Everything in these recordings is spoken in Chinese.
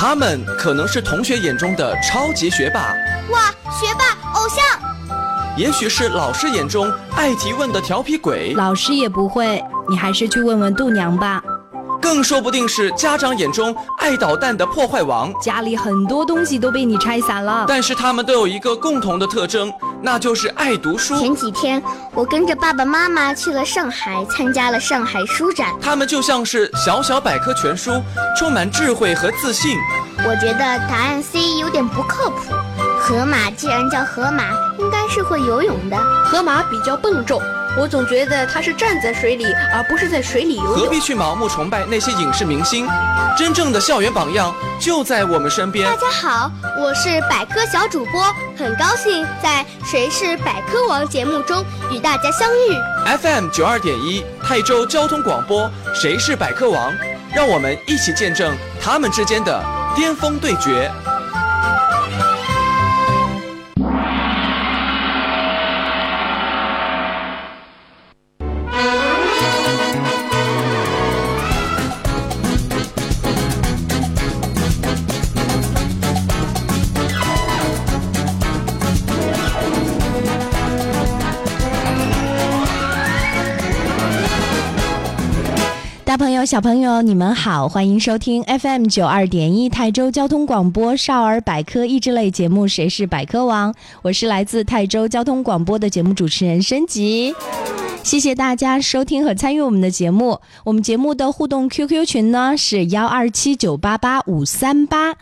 他们可能是同学眼中的超级学霸，哇，学霸偶像；也许是老师眼中爱提问的调皮鬼，老师也不会，你还是去问问度娘吧。更说不定是家长眼中爱捣蛋的破坏王，家里很多东西都被你拆散了。但是他们都有一个共同的特征，那就是爱读书。前几天我跟着爸爸妈妈去了上海，参加了上海书展。他们就像是小小百科全书，充满智慧和自信。我觉得答案 C 有点不靠谱。河马既然叫河马，应该是会游泳的。河马比较笨重。我总觉得他是站在水里，而不是在水里游泳。何必去盲目崇拜那些影视明星？真正的校园榜样就在我们身边。大家好，我是百科小主播，很高兴在《谁是百科王》节目中与大家相遇。FM 九二点一泰州交通广播，《谁是百科王》，让我们一起见证他们之间的巅峰对决。小朋友，你们好，欢迎收听 FM 九二点一泰州交通广播少儿百科益智类节目《谁是百科王》，我是来自泰州交通广播的节目主持人申吉。谢谢大家收听和参与我们的节目。我们节目的互动 QQ 群呢是幺二七九八八五三八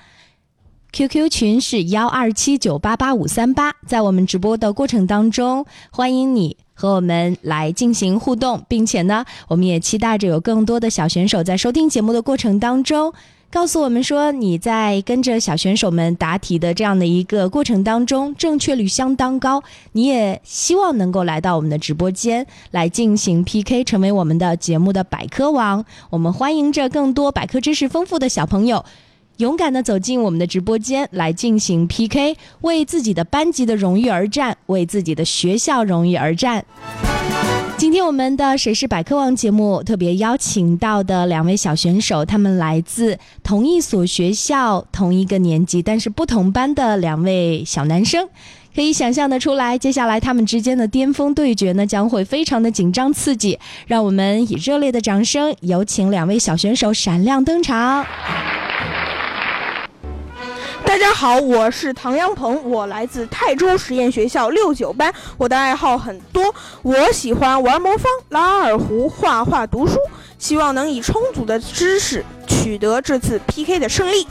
，QQ 群是幺二七九八八五三八。在我们直播的过程当中，欢迎你。和我们来进行互动，并且呢，我们也期待着有更多的小选手在收听节目的过程当中，告诉我们说你在跟着小选手们答题的这样的一个过程当中，正确率相当高。你也希望能够来到我们的直播间来进行 PK，成为我们的节目的百科王。我们欢迎着更多百科知识丰富的小朋友。勇敢的走进我们的直播间来进行 PK，为自己的班级的荣誉而战，为自己的学校荣誉而战。今天我们的《谁是百科王》节目特别邀请到的两位小选手，他们来自同一所学校、同一个年级，但是不同班的两位小男生，可以想象得出来，接下来他们之间的巅峰对决呢，将会非常的紧张刺激。让我们以热烈的掌声，有请两位小选手闪亮登场。大家好，我是唐阳鹏，我来自泰州实验学校六九班。我的爱好很多，我喜欢玩魔方、拉二胡、画画、读书，希望能以充足的知识取得这次 PK 的胜利。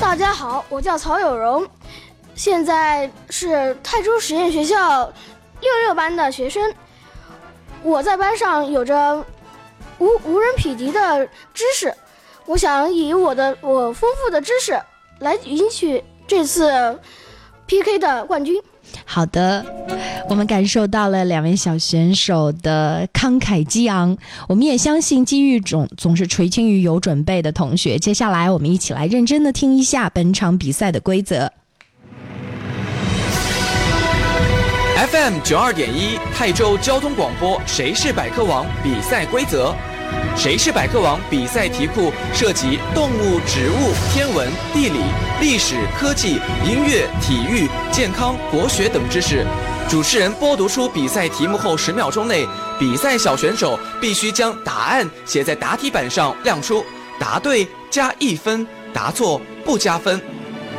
大家好，我叫曹有荣，现在是泰州实验学校六六班的学生。我在班上有着无无人匹敌的知识。我想以我的我丰富的知识来赢取这次 PK 的冠军。好的，我们感受到了两位小选手的慷慨激昂，我们也相信机遇总总是垂青于有准备的同学。接下来，我们一起来认真的听一下本场比赛的规则。FM 九二点一泰州交通广播，谁是百科王？比赛规则。谁是百科王？比赛题库涉及动物、植物、天文、地理、历史、科技、音乐、体育、健康、国学等知识。主持人播读出比赛题目后，十秒钟内，比赛小选手必须将答案写在答题板上亮出，答对加一分，答错不加分。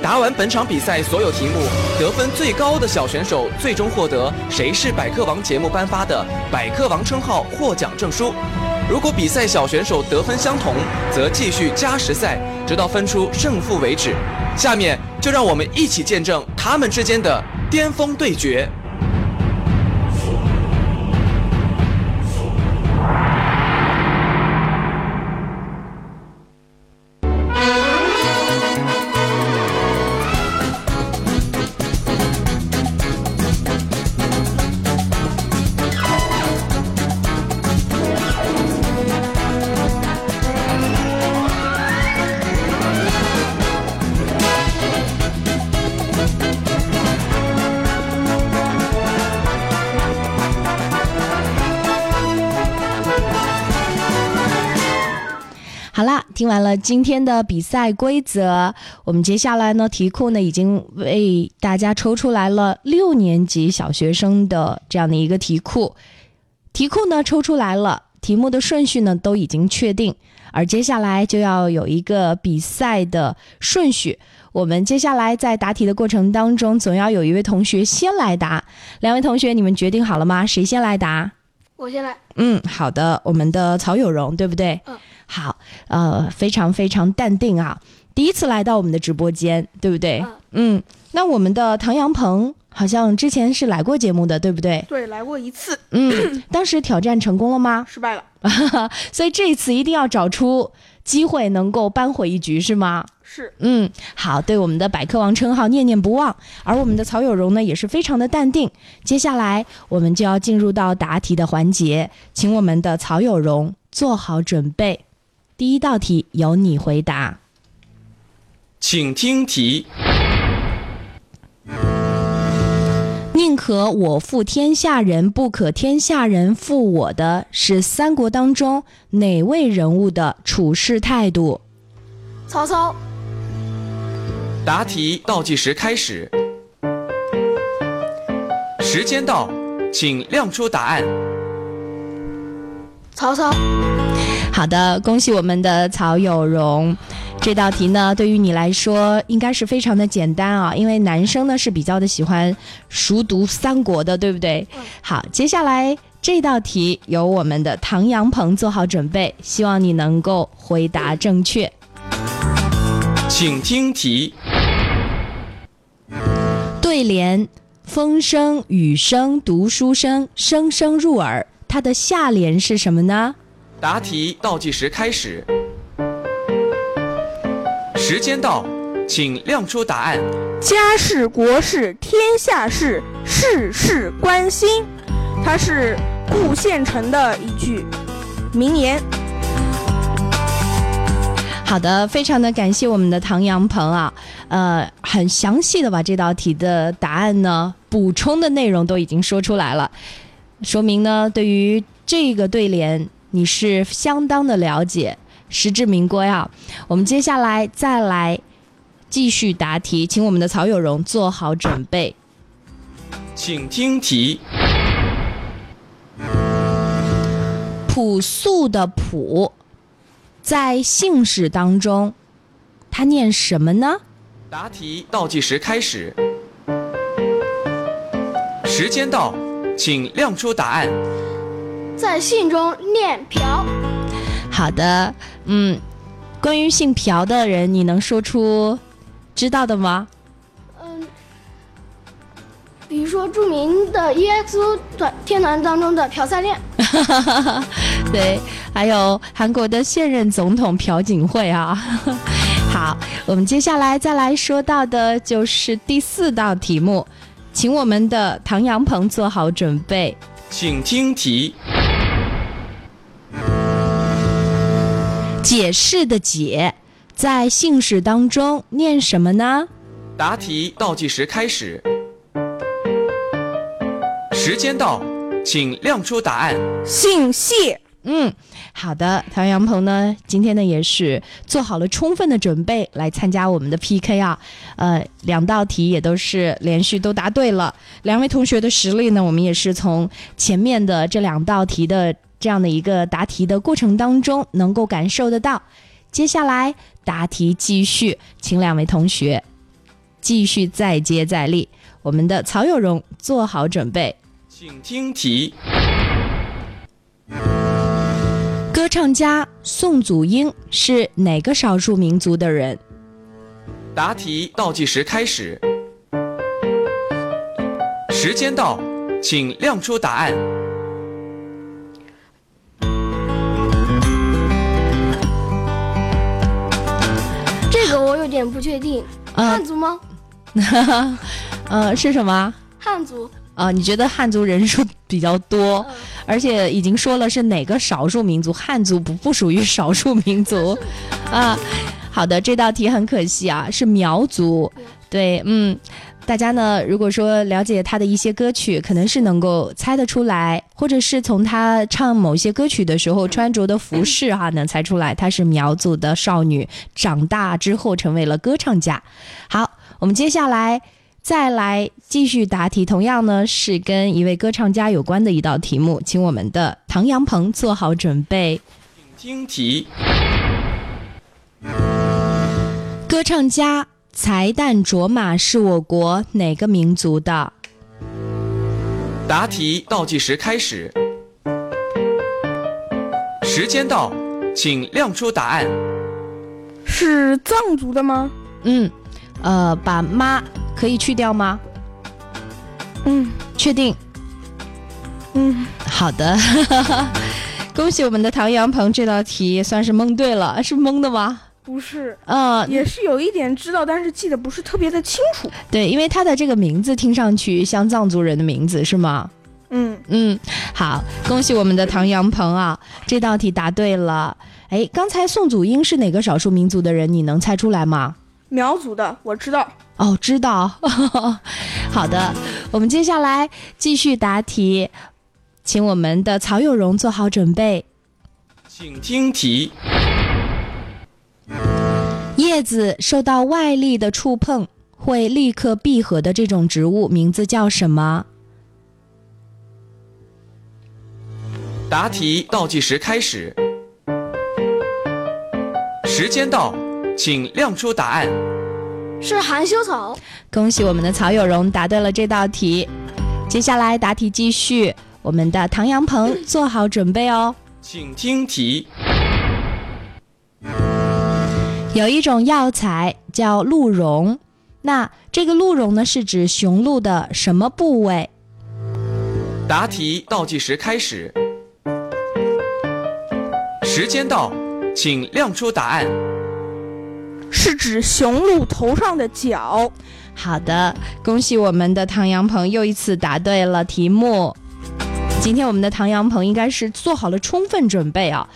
答完本场比赛所有题目，得分最高的小选手最终获得《谁是百科王》节目颁发的百科王称号获奖证书。如果比赛小选手得分相同，则继续加时赛，直到分出胜负为止。下面就让我们一起见证他们之间的巅峰对决。听完了今天的比赛规则，我们接下来呢，题库呢已经为大家抽出来了六年级小学生的这样的一个题库。题库呢抽出来了，题目的顺序呢都已经确定，而接下来就要有一个比赛的顺序。我们接下来在答题的过程当中，总要有一位同学先来答。两位同学，你们决定好了吗？谁先来答？我先来。嗯，好的，我们的曹有荣，对不对？嗯。好，呃，非常非常淡定啊，第一次来到我们的直播间，对不对？嗯。那我们的唐阳鹏好像之前是来过节目的，对不对？对，来过一次。嗯。当时挑战成功了吗？失败了。所以这一次一定要找出机会，能够扳回一局，是吗？是。嗯，好，对我们的百科王称号念念不忘，而我们的曹有荣呢，也是非常的淡定。接下来我们就要进入到答题的环节，请我们的曹有荣做好准备。第一道题由你回答，请听题：可我负天下人，不可天下人负我的是三国当中哪位人物的处事态度？曹操。答题倒计时开始，时间到，请亮出答案。曹操。好的，恭喜我们的曹有荣。这道题呢，对于你来说应该是非常的简单啊，因为男生呢是比较的喜欢熟读三国的，对不对？好，接下来这道题由我们的唐阳鹏做好准备，希望你能够回答正确。请听题：对联“风声雨声读书声，声声入耳”，它的下联是什么呢？答题倒计时开始，时间到，请亮出答案。家事国事天下事，事事关心，它是顾县城的一句名言。好的，非常的感谢我们的唐阳鹏啊，呃，很详细的把这道题的答案呢补充的内容都已经说出来了，说明呢对于这个对联。你是相当的了解，实至名归啊！我们接下来再来继续答题，请我们的曹有荣做好准备。请听题：朴素的“朴”在姓氏当中，它念什么呢？答题倒计时开始，时间到，请亮出答案。在信中念朴，好的，嗯，关于姓朴的人，你能说出知道的吗？嗯，比如说著名的 EXO 团天团当中的朴赛炼，对，还有韩国的现任总统朴槿惠啊。好，我们接下来再来说到的就是第四道题目，请我们的唐阳鹏做好准备，请听题。解释的解，在姓氏当中念什么呢？答题倒计时开始，时间到，请亮出答案。姓谢。嗯，好的，唐阳鹏呢，今天呢也是做好了充分的准备来参加我们的 PK 啊。呃，两道题也都是连续都答对了，两位同学的实力呢，我们也是从前面的这两道题的。这样的一个答题的过程当中，能够感受得到。接下来答题继续，请两位同学继续再接再厉。我们的曹有荣做好准备，请听题。歌唱家宋祖英是哪个少数民族的人？答题倒计时开始，时间到，请亮出答案。点不确定，汉族吗？呃，是什么？汉族。啊，你觉得汉族人数比较多，而且已经说了是哪个少数民族？汉族不不属于少数民族啊。好的，这道题很可惜啊，是苗族。对，嗯，大家呢，如果说了解他的一些歌曲，可能是能够猜得出来，或者是从他唱某些歌曲的时候穿着的服饰哈，能猜出来她是苗族的少女，长大之后成为了歌唱家。好，我们接下来再来继续答题，同样呢是跟一位歌唱家有关的一道题目，请我们的唐阳鹏做好准备。听题，歌唱家才旦卓玛是我国哪个民族的？答题倒计时开始，时间到，请亮出答案。是藏族的吗？嗯，呃，把妈可以去掉吗？嗯确定？嗯，好的，恭喜我们的唐阳鹏，这道题算是蒙对了，是蒙的吗？不是，嗯，也是有一点知道，但是记得不是特别的清楚。对，因为他的这个名字听上去像藏族人的名字，是吗？嗯，嗯，好，恭喜我们的唐阳鹏啊，这道题答对了。哎，刚才宋祖英是哪个少数民族的人？你能猜出来吗？苗族的我知道。哦，知道。好的，我们接下来继续答题，请我们的曹有荣做好准备。请听题，叶子受到外力的触碰会立刻闭合的这种植物名字叫什么？答题倒计时开始，时间到，请亮出答案。是含羞草。恭喜我们的曹有荣答对了这道题。接下来答题继续，我们的唐阳鹏做好准备哦。请听题，有一种药材叫鹿茸，那这个鹿茸呢是指雄鹿的什么部位？答题倒计时开始，时间到，请亮出答案。是指雄鹿头上的角。好的，恭喜我们的唐阳鹏又一次答对了题目。今天我们的唐阳鹏应该是做好了充分准备啊。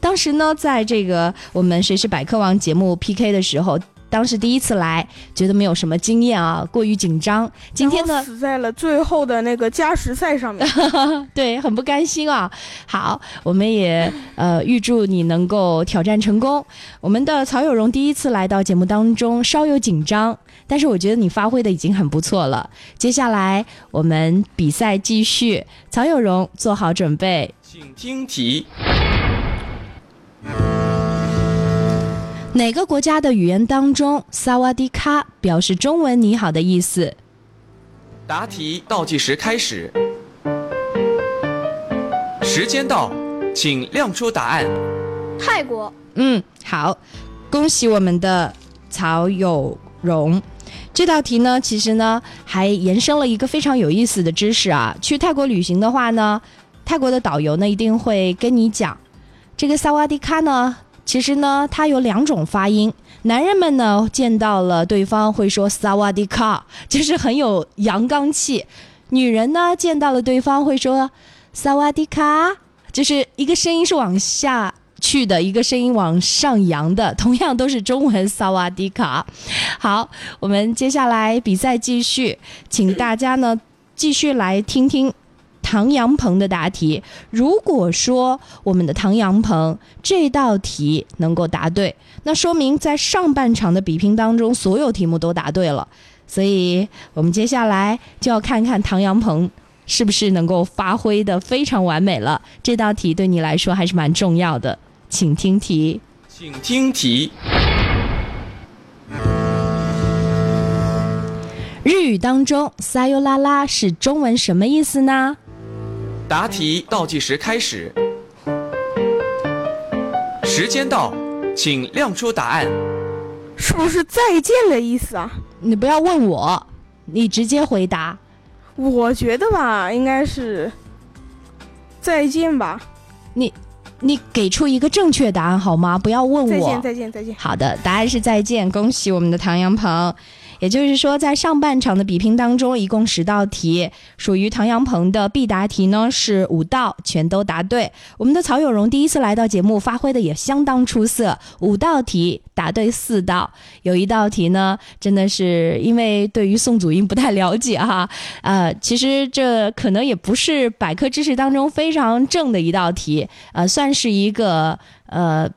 当时呢，在这个我们谁是百科王节目 PK 的时候，当时第一次来，觉得没有什么经验啊，过于紧张。今天呢，死在了最后的那个加时赛上面。对，很不甘心啊。好，我们也呃预祝你能够挑战成功。我们的曹有荣第一次来到节目当中，稍有紧张，但是我觉得你发挥的已经很不错了。接下来我们比赛继续，曹有荣做好准备。请听题，哪个国家的语言当中“萨瓦迪卡”表示中文“你好”的意思？答题倒计时开始，时间到，请亮出答案。泰国。嗯，好，恭喜我们的曹有荣。这道题呢，其实呢还延伸了一个非常有意思的知识啊。去泰国旅行的话呢，泰国的导游呢一定会跟你讲，这个萨瓦迪卡呢，其实呢它有两种发音。男人们呢见到了对方会说萨瓦迪卡，就是很有阳刚气；女人呢见到了对方会说萨瓦迪卡，就是一个声音是往下去的，一个声音往上扬的，同样都是中文萨瓦迪卡。好，我们接下来比赛继续，请大家呢继续来听听唐阳鹏的答题。如果说我们的唐阳鹏这道题能够答对，那说明在上半场的比拼当中，所有题目都答对了。所以我们接下来就要看看唐阳鹏是不是能够发挥的非常完美了。这道题对你来说还是蛮重要的，请听题。请听题，日语当中“撒尤拉拉”是中文什么意思呢？答题倒计时开始，时间到，请亮出答案。是不是再见的意思啊？你不要问我，你直接回答。我觉得吧，应该是再见吧。你你给出一个正确答案好吗？不要问我。再见，再见，再见。好的，答案是再见。恭喜我们的唐阳鹏，也就是说，在上半场的比拼当中，一共十道题，属于唐阳鹏的必答题呢是五道，全都答对。我们的曹有荣第一次来到节目，发挥的也相当出色，五道题答对四道。有一道题呢，真的是因为对于宋祖英不太了解哈，呃，其实这可能也不是百科知识当中非常正的一道题，呃，算是一个呃，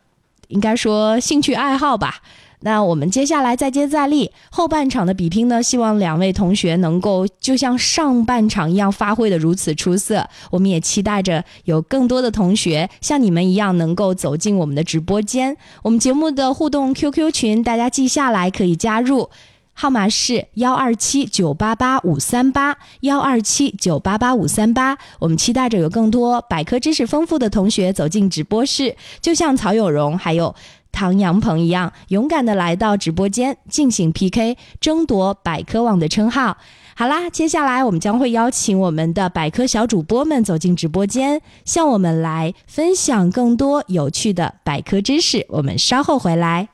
应该说兴趣爱好吧。那我们接下来再接再厉，后半场的比拼呢，希望两位同学能够就像上半场一样发挥的如此出色。我们也期待着有更多的同学像你们一样能够走进我们的直播间。我们节目的互动 QQ 群，大家记下来可以加入，号码是幺二七九八八五三八幺二七九八八五三八。我们期待着有更多百科知识丰富的同学走进直播室，就像曹有荣还有。唐阳鹏一样勇敢的来到直播间进行 PK，争夺百科网的称号。好啦，接下来我们将会邀请我们的百科小主播们走进直播间，向我们来分享更多有趣的百科知识。我们稍后回来。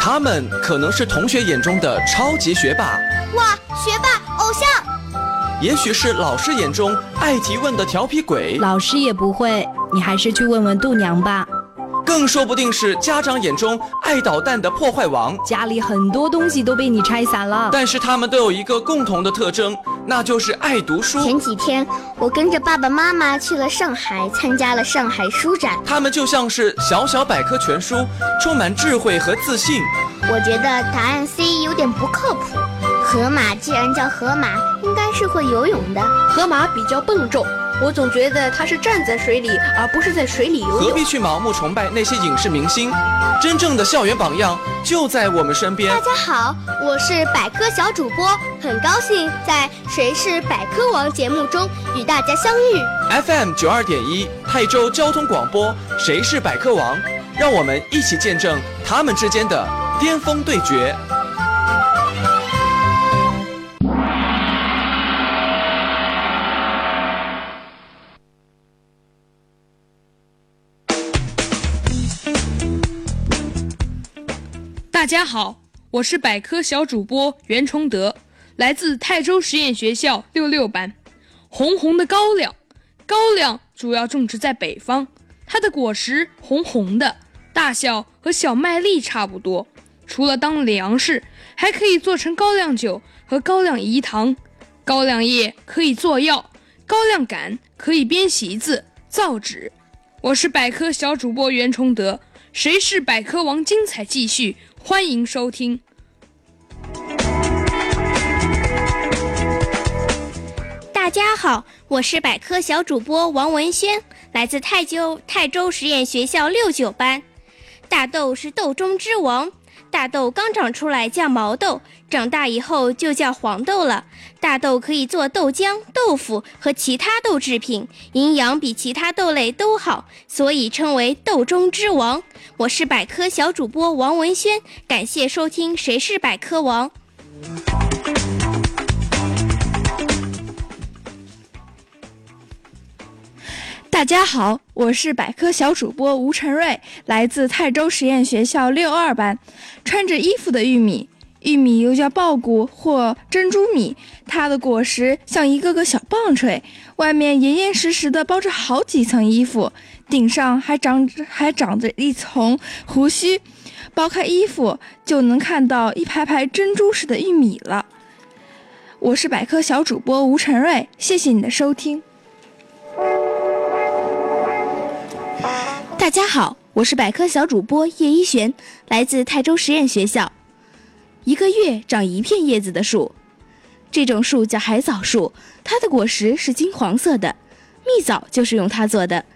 他们可能是同学眼中的超级学霸，哇，学霸偶像；也许是老师眼中爱提问的调皮鬼，老师也不会，你还是去问问度娘吧。更说不定是家长眼中爱捣蛋的破坏王，家里很多东西都被你拆散了。但是他们都有一个共同的特征，那就是爱读书。前几天我跟着爸爸妈妈去了上海，参加了上海书展。他们就像是小小百科全书，充满智慧和自信。我觉得答案 C 有点不靠谱。河马既然叫河马，应该是会游泳的。河马比较笨重。我总觉得它是站在水里，而不是在水里游泳。何必去盲目崇拜那些影视明星？真正的校园榜样就在我们身边。大家好，我是百科小主播，很高兴在《谁是百科王》节目中与大家相遇。FM 九二点一泰州交通广播，《谁是百科王》，让我们一起见证他们之间的巅峰对决。大家好，我是百科小主播袁崇德，来自泰州实验学校六六班。红红的高粱，高粱主要种植在北方，它的果实红红的，大小和小麦粒差不多。除了当粮食，还可以做成高粱酒和高粱饴糖。高粱叶可以做药，高粱杆可以编席子、造纸。我是百科小主播袁崇德，谁是百科王？精彩继续。欢迎收听。大家好，我是百科小主播王文轩，来自泰州泰州实验学校六九班。大豆是豆中之王。大豆刚长出来叫毛豆，长大以后就叫黄豆了。大豆可以做豆浆、豆腐和其他豆制品，营养比其他豆类都好，所以称为豆中之王。我是百科小主播王文轩，感谢收听《谁是百科王》。大家好，我是百科小主播吴晨瑞，来自泰州实验学校六二班。穿着衣服的玉米，玉米又叫苞谷或珍珠米，它的果实像一个个小棒槌，外面严严实实的包着好几层衣服，顶上还长着还长着一层胡须。剥开衣服就能看到一排排珍珠似的玉米了。我是百科小主播吴晨瑞，谢谢你的收听。大家好，我是百科小主播叶一璇，来自泰州实验学校。一个月长一片叶子的树，这种树叫海藻树，它的果实是金黄色的，蜜枣就是用它做的。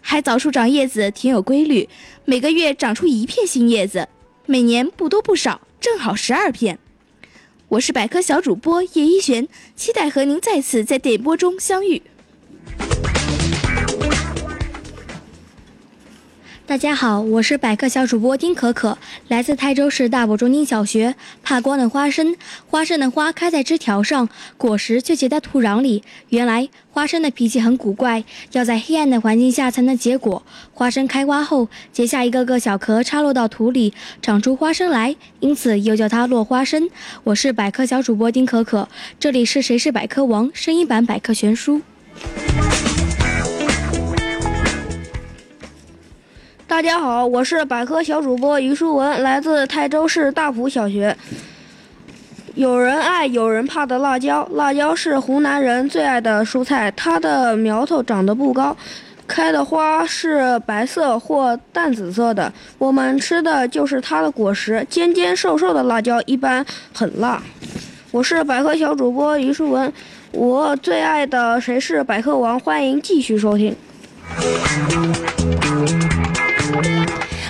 海藻树长叶子挺有规律，每个月长出一片新叶子，每年不多不少，正好十二片。我是百科小主播叶一璇，期待和您再次在电波中相遇。大家好，我是百科小主播丁可可，来自泰州市大堡中心小学。怕光的花生，花生的花开在枝条上，果实却结在土壤里。原来花生的脾气很古怪，要在黑暗的环境下才能结果。花生开花后，结下一个个小壳，插落到土里，长出花生来，因此又叫它落花生。我是百科小主播丁可可，这里是谁是百科王声音版百科全书。大家好，我是百科小主播于书文，来自泰州市大埔小学。有人爱有人怕的辣椒，辣椒是湖南人最爱的蔬菜，它的苗头长得不高，开的花是白色或淡紫色的。我们吃的就是它的果实，尖尖瘦瘦的辣椒一般很辣。我是百科小主播于书文，我最爱的谁是百科王？欢迎继续收听。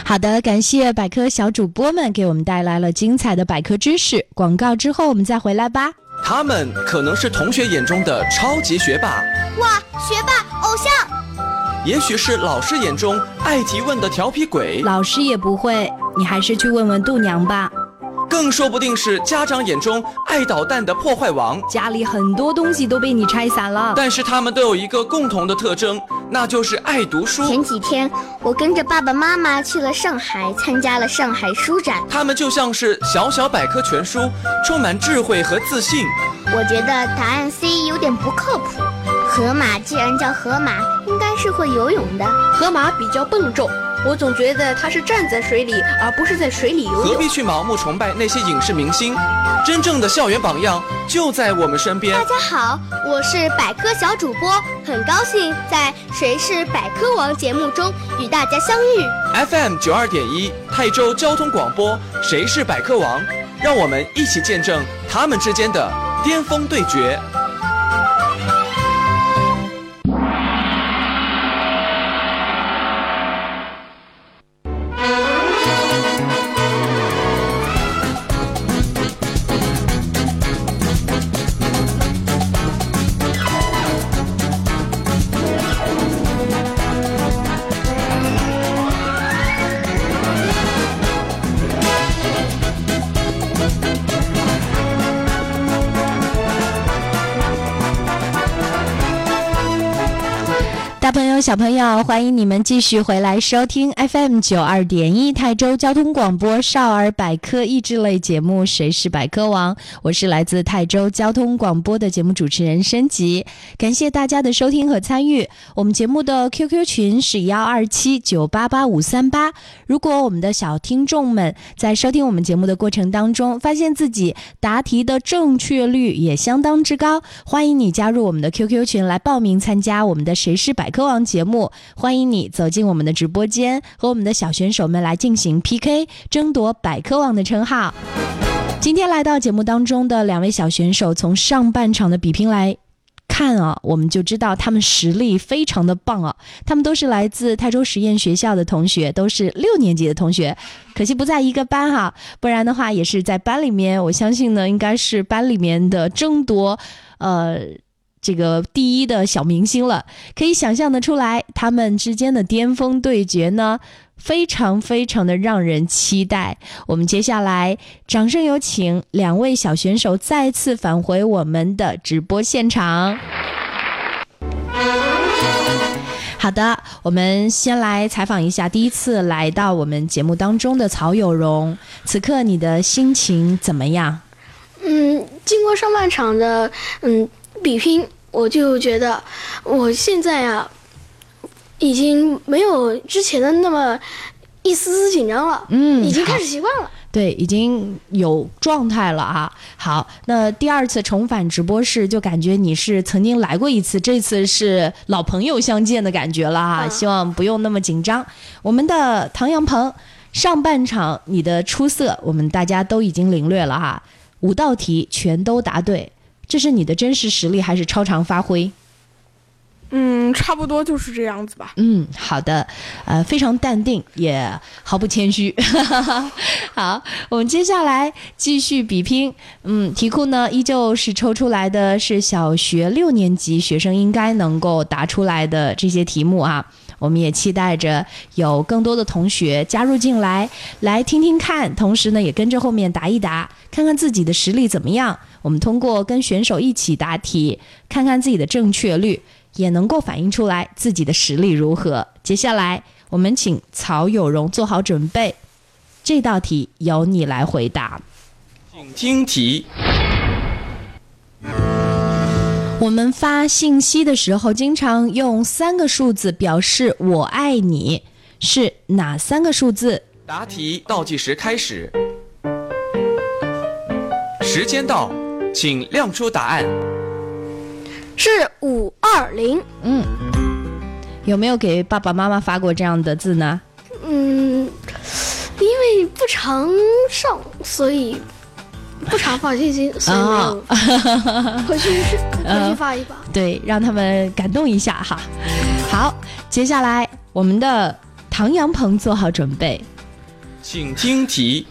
好的，感谢百科小主播们给我们带来了精彩的百科知识。广告之后我们再回来吧。他们可能是同学眼中的超级学霸，哇，学霸偶像；也许是老师眼中爱提问的调皮鬼，老师也不会，你还是去问问度娘吧。更说不定是家长眼中爱捣蛋的破坏王，家里很多东西都被你拆散了。但是他们都有一个共同的特征，那就是爱读书。前几天我跟着爸爸妈妈去了上海，参加了上海书展。他们就像是小小百科全书，充满智慧和自信。我觉得答案 C 有点不靠谱。河马既然叫河马，应该是会游泳的。河马比较笨重。我总觉得他是站在水里，而不是在水里游泳。何必去盲目崇拜那些影视明星？真正的校园榜样就在我们身边。大家好，我是百科小主播，很高兴在《谁是百科王》节目中与大家相遇。FM 九二点一泰州交通广播《谁是百科王》，让我们一起见证他们之间的巅峰对决。小朋友，欢迎你们继续回来收听 FM 九二点一泰州交通广播少儿百科益智类节目《谁是百科王》。我是来自泰州交通广播的节目主持人申吉，感谢大家的收听和参与。我们节目的 QQ 群是幺二七九八八五三八。如果我们的小听众们在收听我们节目的过程当中，发现自己答题的正确率也相当之高，欢迎你加入我们的 QQ 群来报名参加我们的《谁是百科王》节目。欢迎你走进我们的直播间，和我们的小选手们来进行 PK，争夺百科王的称号。今天来到节目当中的两位小选手，从上半场的比拼来。看啊，我们就知道他们实力非常的棒啊！他们都是来自泰州实验学校的同学，都是六年级的同学，可惜不在一个班哈，不然的话也是在班里面，我相信呢，应该是班里面的争夺，呃，这个第一的小明星了。可以想象的出来，他们之间的巅峰对决呢，非常非常的让人期待。我们接下来掌声有请两位小选手再次返回我们的直播现场。好的，我们先来采访一下第一次来到我们节目当中的曹有荣。此刻你的心情怎么样？嗯，经过上半场的嗯比拼，我就觉得我现在啊，已经没有之前的那么一丝丝紧张了。嗯，已经开始习惯了。对，已经有状态了啊。好，那第二次重返直播室，就感觉你是曾经来过一次，这次是老朋友相见的感觉了哈。希望不用那么紧张。我们的唐阳鹏，上半场你的出色，我们大家都已经领略了哈。五道题全都答对，这是你的真实实力还是超常发挥？嗯，差不多就是这样子吧。嗯，好的，呃，非常淡定，也毫不谦虚。好，我们接下来继续比拼。嗯，题库呢依旧是抽出来的是小学六年级学生应该能够答出来的这些题目啊。我们也期待着有更多的同学加入进来，来听听看，同时呢，也跟着后面答一答，看看自己的实力怎么样。我们通过跟选手一起答题，看看自己的正确率，也能够反映出来自己的实力如何。接下来，我们请曹有荣做好准备，这道题由你来回答。请听题。我们发信息的时候，经常用三个数字表示“我爱你”，是哪三个数字？答题倒计时开始，时间到，请亮出答案。是五二零。嗯，有没有给爸爸妈妈发过这样的字呢？嗯，因为不常上，所以。不常发信息，所以没有回去回去发一发。对，让他们感动一下哈。好，接下来我们的唐阳鹏做好准备，请听题。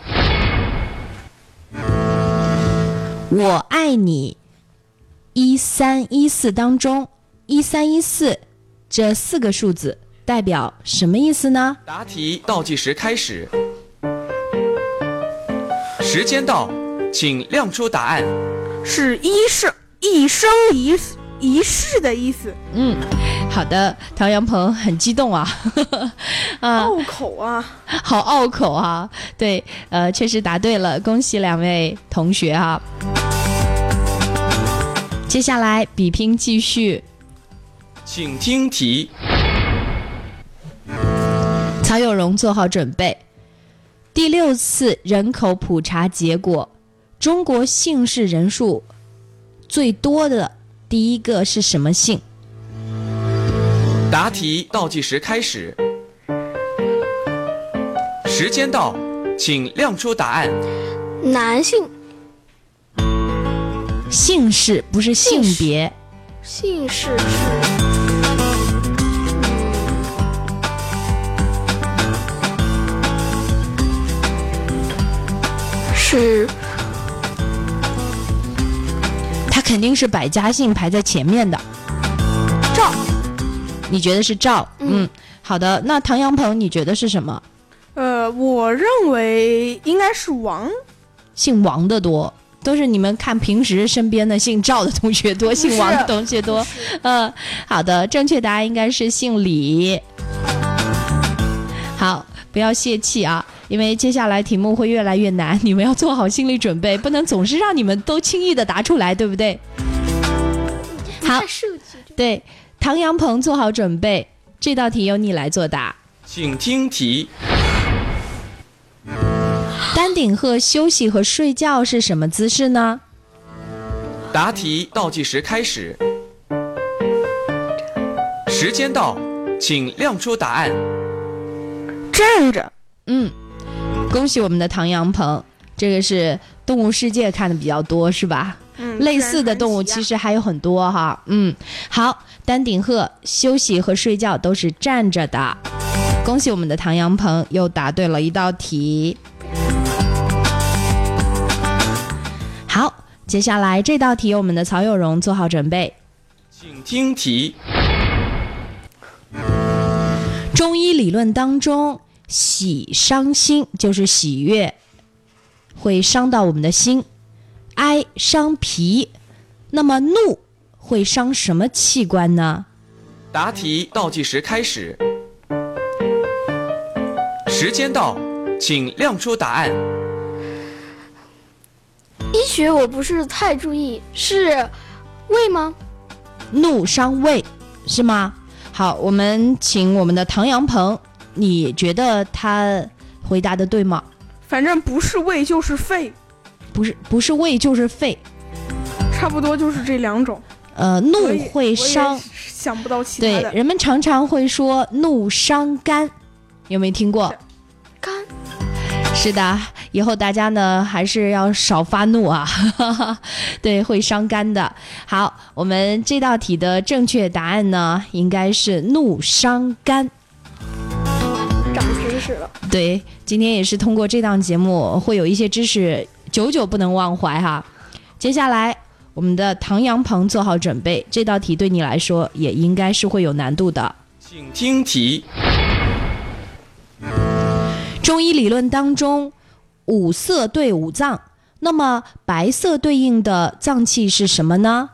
我爱你，一三一四当中，一三一四这四个数字代表什么意思呢？答题倒计时开始，时间到。请亮出答案，是一生一生一一世的意思。嗯，好的，唐阳鹏很激动啊，啊，拗口啊，好拗口啊。对，呃，确实答对了，恭喜两位同学哈。接下来比拼继续，请听题。曹有荣做好准备，第六次人口普查结果。中国姓氏人数最多的第一个是什么姓？答题倒计时开始，时间到，请亮出答案。男性。姓氏不是性别。姓氏是。是。肯定是百家姓排在前面的，赵，你觉得是赵？嗯，好的。那唐阳鹏，你觉得是什么？呃，我认为应该是王，姓王的多，都是你们看平时身边的姓赵的同学多，姓王的同学多。嗯，好的，正确答案应该是姓李。好，不要泄气啊。因为接下来题目会越来越难，你们要做好心理准备，不能总是让你们都轻易的答出来，对不对？好，对，唐阳鹏做好准备，这道题由你来作答。请听题。丹顶鹤休息和睡觉是什么姿势呢？答题倒计时开始，时间到，请亮出答案。站着。嗯。恭喜我们的唐阳鹏，这个是动物世界看的比较多是吧？嗯，类似的动物其实还有很多哈。嗯，好，丹顶鹤休息和睡觉都是站着的。恭喜我们的唐阳鹏又答对了一道题。好，接下来这道题我们的曹有荣做好准备，请听题。中医理论当中。喜伤心就是喜悦，会伤到我们的心；哀伤脾，那么怒会伤什么器官呢？答题倒计时开始，时间到，请亮出答案。医学我不是太注意，是胃吗？怒伤胃是吗？好，我们请我们的唐阳鹏。你觉得他回答的对吗？反正不是胃就是肺，不是不是胃就是肺，差不多就是这两种。呃，怒会伤，想不到其他的。对，人们常常会说怒伤肝，有没有听过？肝。是的，以后大家呢还是要少发怒啊，对，会伤肝的。好，我们这道题的正确答案呢应该是怒伤肝。长知识了，对，今天也是通过这档节目，会有一些知识久久不能忘怀哈。接下来，我们的唐阳鹏做好准备，这道题对你来说也应该是会有难度的。请听题。中医理论当中，五色对五脏，那么白色对应的脏器是什么呢？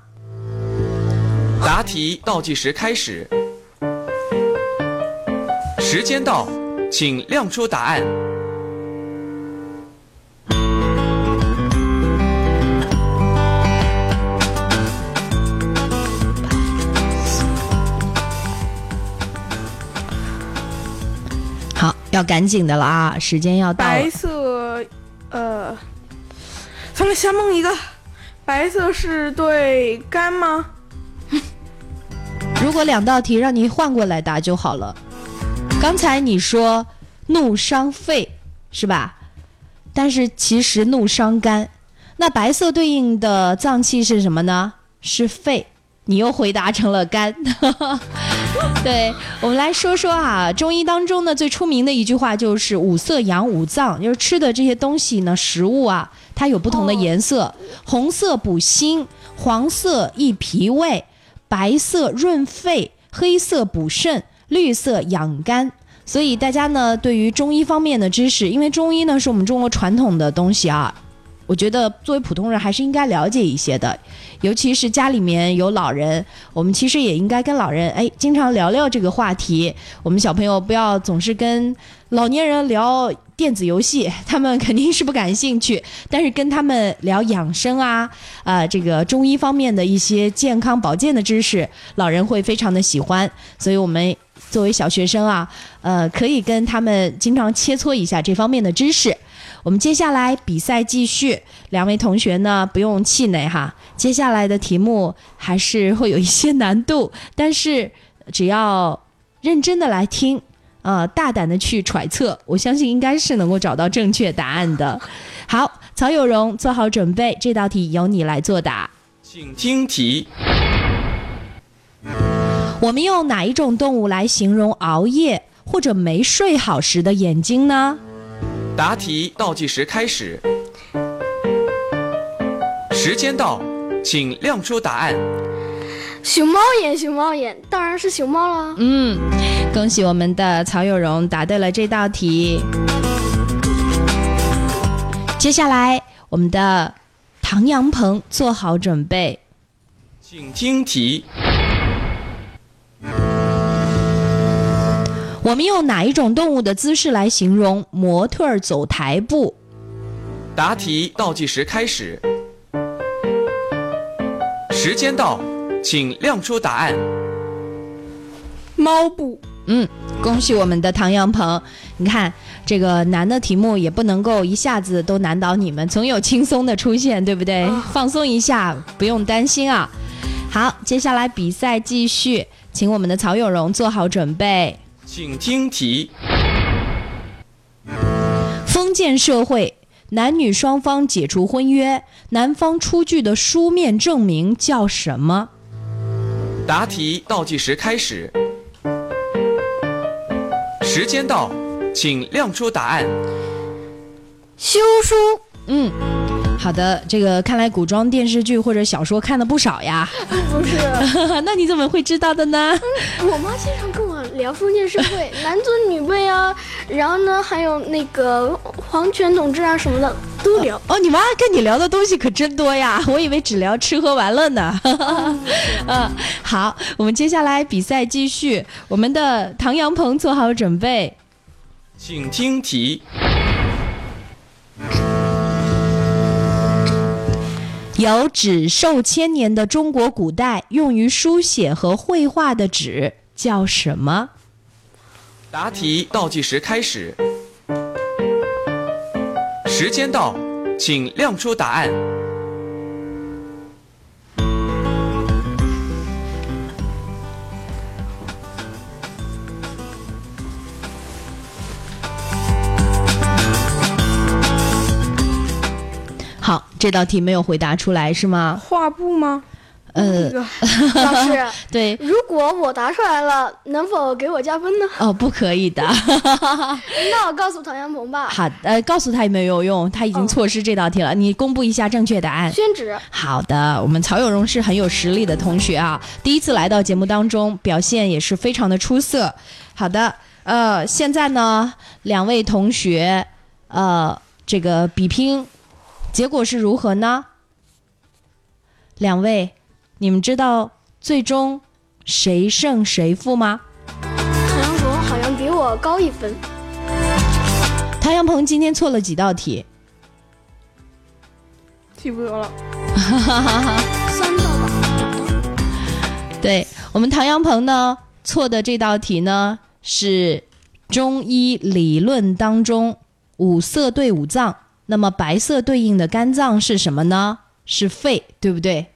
答题倒计时开始，时间到，请亮出答案。要赶紧的了啊，时间要到了。白色，呃，咱们瞎蒙一个，白色是对肝吗？如果两道题让你换过来答就好了。刚才你说怒伤肺是吧？但是其实怒伤肝。那白色对应的脏器是什么呢？是肺。你又回答成了肝。对，我们来说说啊，中医当中呢最出名的一句话就是五色养五脏，就是吃的这些东西呢，食物啊，它有不同的颜色，红色补心，黄色益脾胃。白色润肺，黑色补肾，绿色养肝。所以大家呢，对于中医方面的知识，因为中医呢是我们中国传统的东西啊，我觉得作为普通人还是应该了解一些的。尤其是家里面有老人，我们其实也应该跟老人哎经常聊聊这个话题。我们小朋友不要总是跟老年人聊。电子游戏，他们肯定是不感兴趣。但是跟他们聊养生啊，啊，这个中医方面的一些健康保健的知识，老人会非常的喜欢。所以我们作为小学生啊，呃，可以跟他们经常切磋一下这方面的知识。我们接下来比赛继续，两位同学呢不用气馁哈。接下来的题目还是会有一些难度，但是只要认真的来听。呃，大胆的去揣测，我相信应该是能够找到正确答案的。好，曹有荣，做好准备，这道题由你来作答。请听题：我们用哪一种动物来形容熬夜或者没睡好时的眼睛呢？答题倒计时开始，时间到，请亮出答案。熊猫眼，熊猫眼，当然是熊猫了。嗯，恭喜我们的曹有荣答对了这道题。接下来，我们的唐阳鹏做好准备，请听题。我们用哪一种动物的姿势来形容模特走台步？答题倒计时开始，时间到。请亮出答案。猫步。嗯，恭喜我们的唐阳鹏。你看这个难的题目也不能够一下子都难倒你们，总有轻松的出现，对不对？放松一下，不用担心啊。好，接下来比赛继续，请我们的曹有荣做好准备。请听题。封建社会，男女双方解除婚约，男方出具的书面证明叫什么？答题倒计时开始，时间到，请亮出答案。休书。嗯，好的，这个看来古装电视剧或者小说看的不少呀。不是，那你怎么会知道的呢？我妈经常跟我聊封建社会，男尊女卑啊，然后呢，还有那个皇权统治啊什么的。都聊哦，你妈跟你聊的东西可真多呀！我以为只聊吃喝玩乐呢。嗯，好，我们接下来比赛继续。我们的唐阳鹏做好准备，请听题：有纸寿千年的中国古代用于书写和绘画的纸叫什么？答题倒计时开始。时间到，请亮出答案。好，这道题没有回答出来是吗？画布吗？呃，老师，对，如果我答出来了，能否给我加分呢？哦，不可以的。那我告诉唐阳鹏吧。好，呃，告诉他也没有用，他已经错失这道题了。你公布一下正确答案。宣纸。好的，我们曹有荣是很有实力的同学啊，第一次来到节目当中，表现也是非常的出色。好的，呃，现在呢，两位同学，呃，这个比拼结果是如何呢？两位。你们知道最终谁胜谁负吗？唐阳鹏好像比我高一分。唐阳鹏今天错了几道题？记不得了。三道吧。对我们唐阳鹏呢，错的这道题呢是中医理论当中五色对五脏，那么白色对应的肝脏是什么呢？是肺，对不对？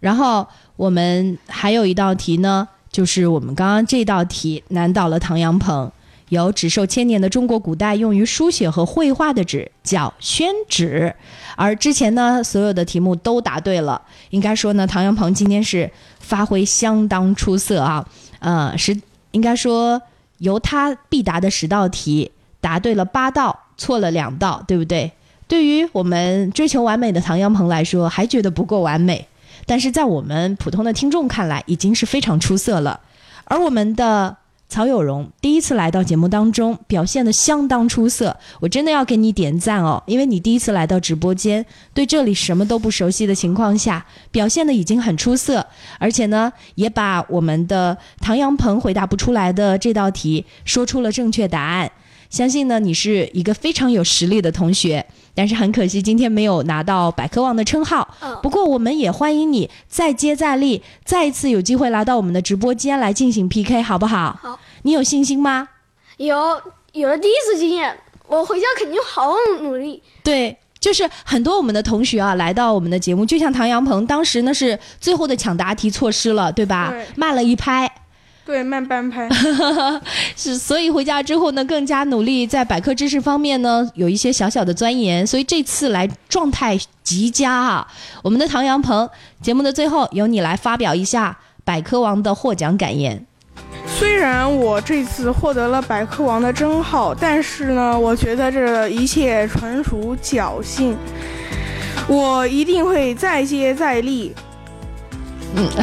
然后我们还有一道题呢，就是我们刚刚这道题难倒了唐阳鹏。有纸寿千年的中国古代用于书写和绘画的纸叫宣纸，而之前呢所有的题目都答对了。应该说呢，唐阳鹏今天是发挥相当出色啊。呃，是应该说由他必答的十道题答对了八道，错了两道，对不对？对于我们追求完美的唐阳鹏来说，还觉得不够完美。但是在我们普通的听众看来，已经是非常出色了。而我们的曹有荣第一次来到节目当中，表现的相当出色，我真的要给你点赞哦！因为你第一次来到直播间，对这里什么都不熟悉的情况下，表现的已经很出色，而且呢，也把我们的唐阳鹏回答不出来的这道题说出了正确答案。相信呢，你是一个非常有实力的同学。但是很可惜，今天没有拿到百科王的称号。不过我们也欢迎你再接再厉，再一次有机会来到我们的直播间来进行 PK，好不好？好。你有信心吗？有，有了第一次经验，我回家肯定好好努力。对，就是很多我们的同学啊，来到我们的节目，就像唐阳鹏，当时呢是最后的抢答题错失了，对吧？对。慢了一拍。对，慢半拍，是，所以回家之后呢，更加努力在百科知识方面呢有一些小小的钻研，所以这次来状态极佳啊！我们的唐阳鹏，节目的最后由你来发表一下百科王的获奖感言。虽然我这次获得了百科王的称号，但是呢，我觉得这一切纯属侥幸，我一定会再接再厉。嗯。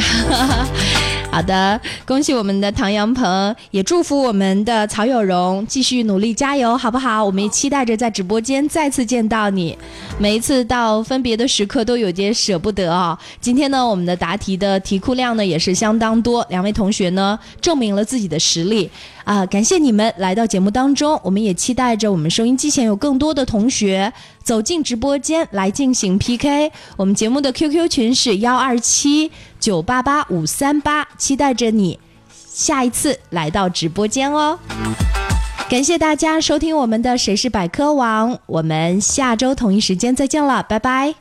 好的，恭喜我们的唐阳鹏，也祝福我们的曹有荣继续努力加油，好不好？我们也期待着在直播间再次见到你。每一次到分别的时刻都有点舍不得啊。今天呢，我们的答题的题库量呢也是相当多，两位同学呢证明了自己的实力啊，感谢你们来到节目当中。我们也期待着我们收音机前有更多的同学走进直播间来进行 PK。我们节目的 QQ 群是幺二七。九八八五三八，期待着你下一次来到直播间哦！感谢大家收听我们的《谁是百科王》，我们下周同一时间再见了，拜拜。